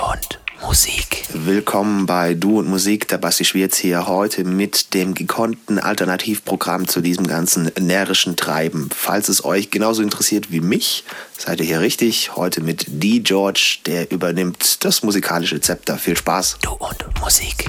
und Musik. Willkommen bei Du und Musik, der Basti Schwierz hier heute mit dem gekonnten Alternativprogramm zu diesem ganzen närrischen Treiben. Falls es euch genauso interessiert wie mich, seid ihr hier richtig. Heute mit D. George, der übernimmt das musikalische Zepter. Viel Spaß. Du und Musik.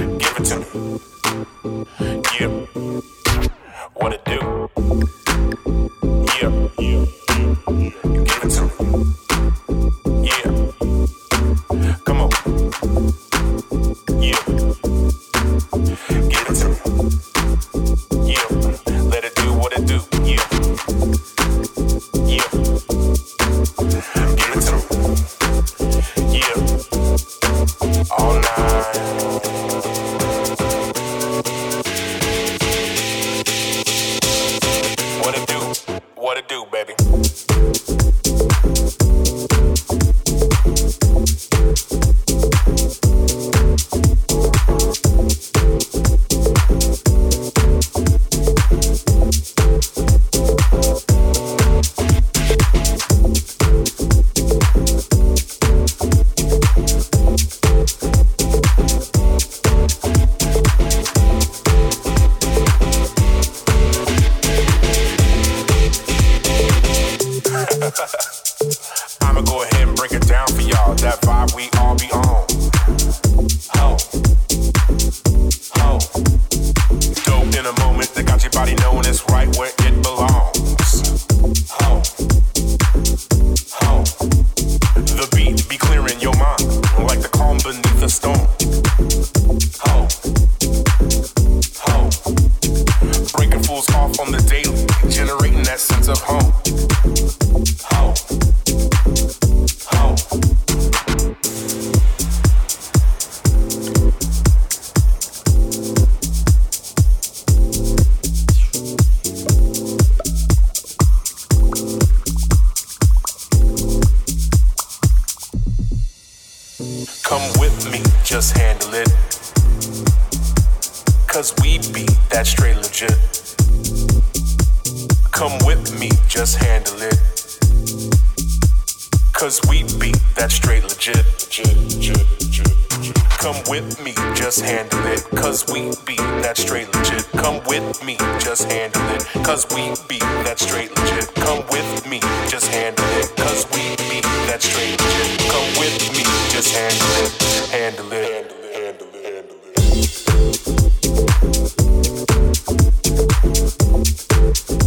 Give it to me. Yeah. What it do? handle it. Cause we beat that straight legit. Come with me, just handle it. Cause we beat that straight legit. Come with me, just handle it. Cause we beat that straight legit. Come with me, just handle it. Cause we beat that straight legit. Come with me, just handle it. Cause we beat that straight legit. Come with me, just handle it. Handle it. Handle it. you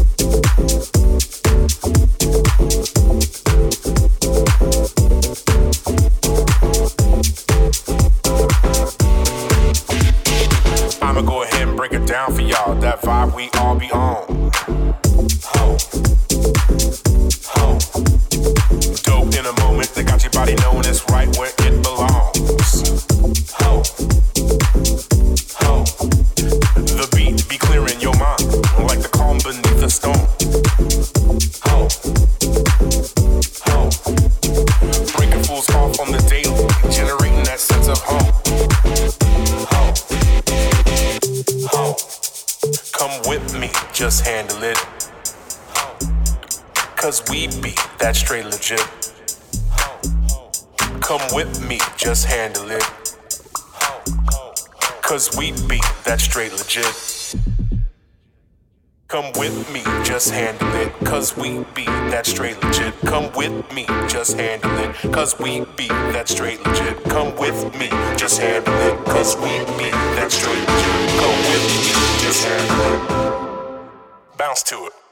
just come with me, just handle it, cause we be that straight legit. Come with me, just handle it, cause we be that straight legit. Come with me, just handle it, cause we be that straight legit. Come with me, just handle it. Bounce to it.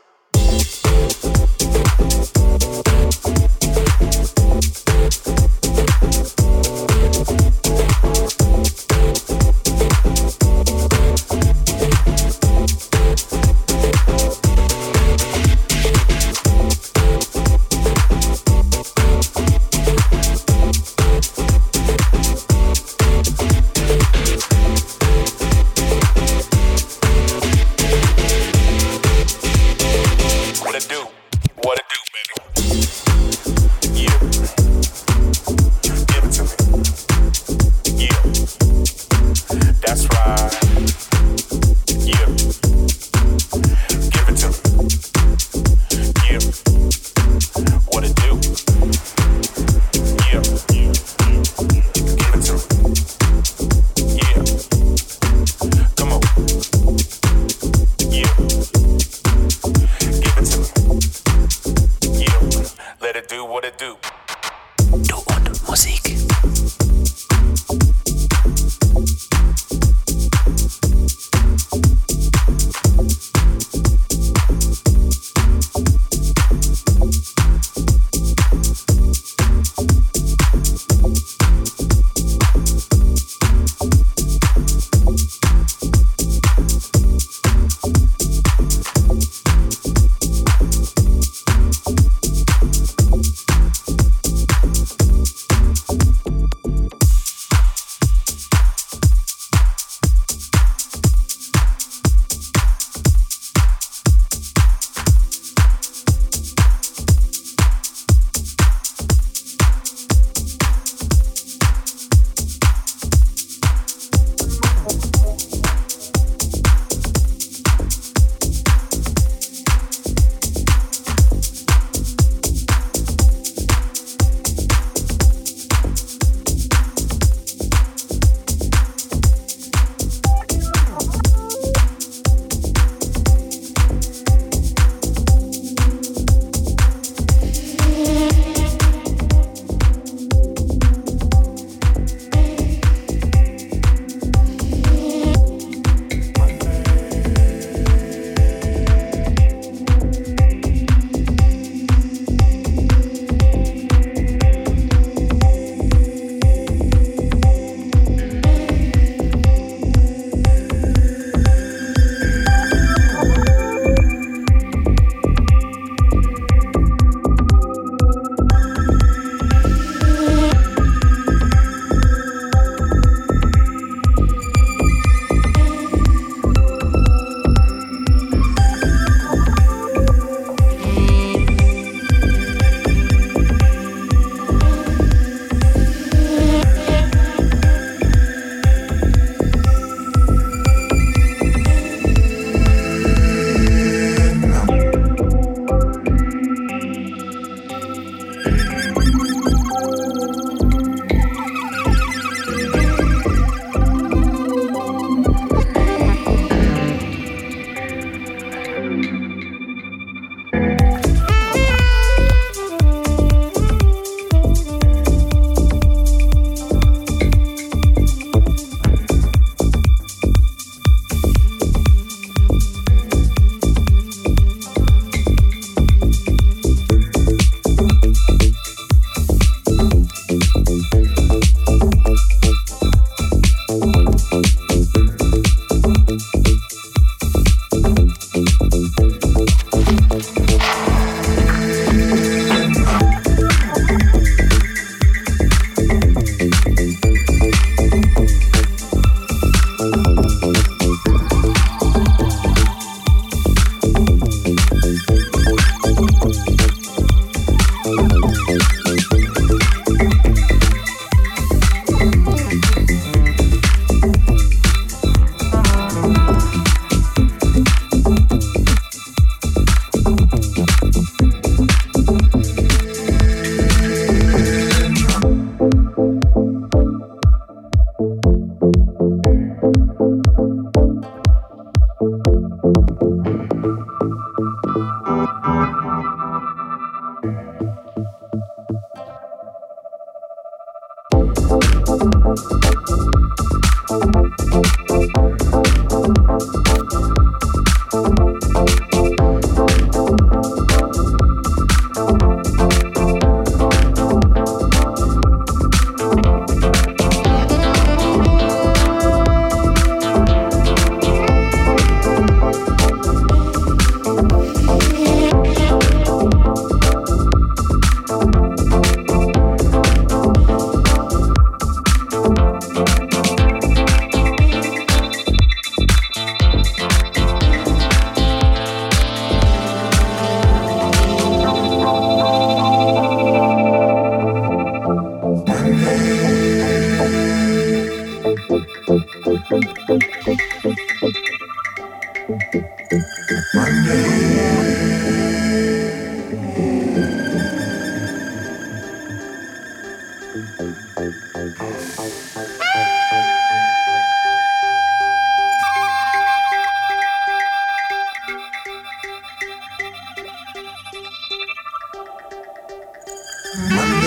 Mami,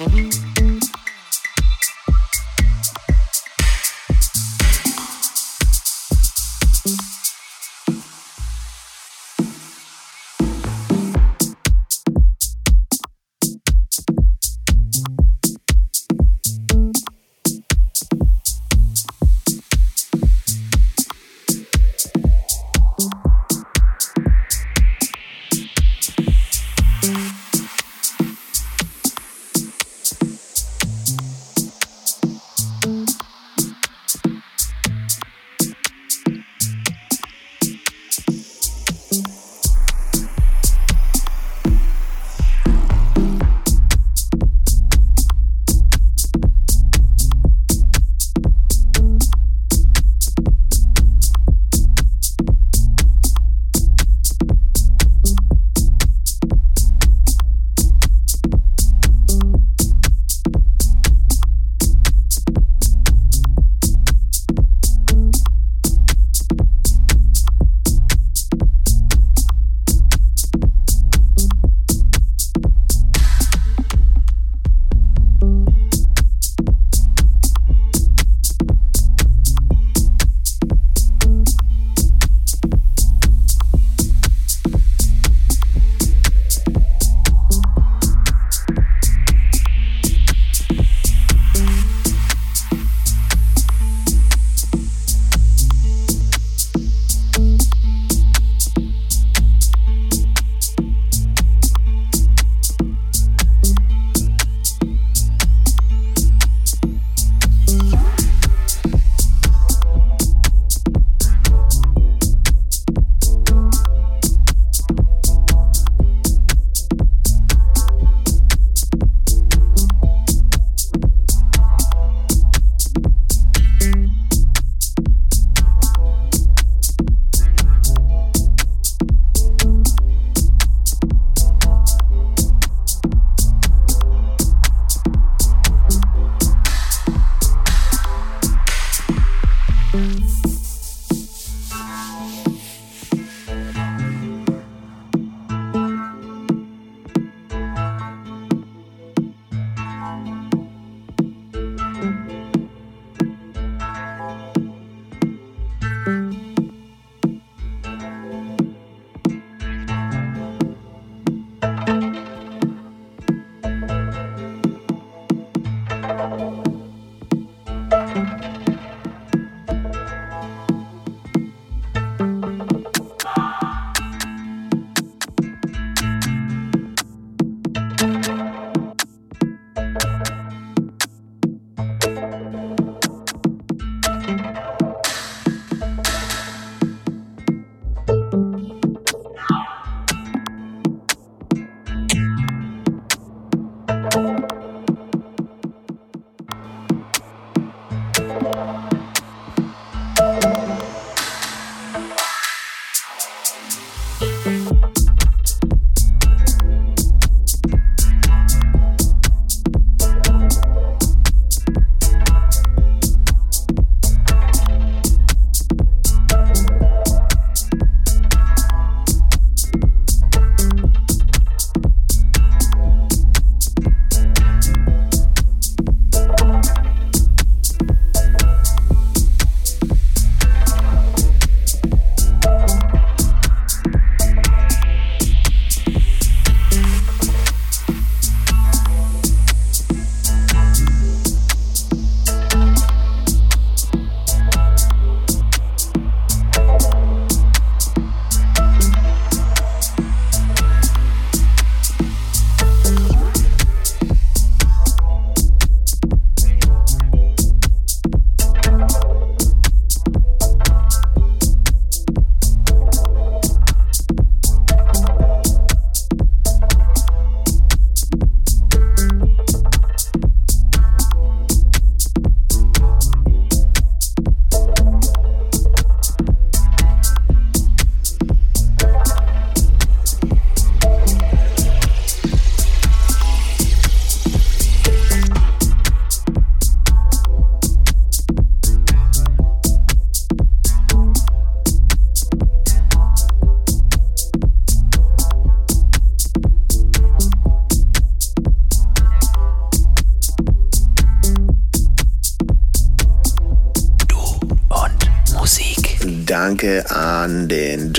Música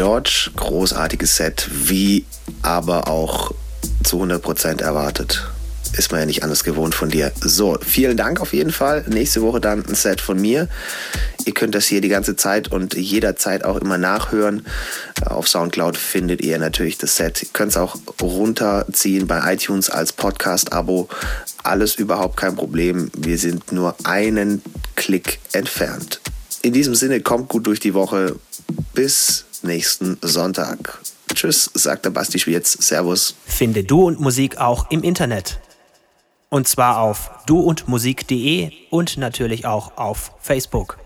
George. Großartiges Set, wie aber auch zu 100% erwartet ist man ja nicht anders gewohnt von dir. So, vielen Dank auf jeden Fall. Nächste Woche dann ein Set von mir. Ihr könnt das hier die ganze Zeit und jederzeit auch immer nachhören. Auf Soundcloud findet ihr natürlich das Set. Ihr könnt es auch runterziehen bei iTunes als Podcast-Abo. Alles überhaupt kein Problem. Wir sind nur einen Klick entfernt. In diesem Sinne, kommt gut durch die Woche. Bis nächsten Sonntag. Tschüss, sagt der Basti Schwierz. Servus. Finde Du und Musik auch im Internet. Und zwar auf duundmusik.de und natürlich auch auf Facebook.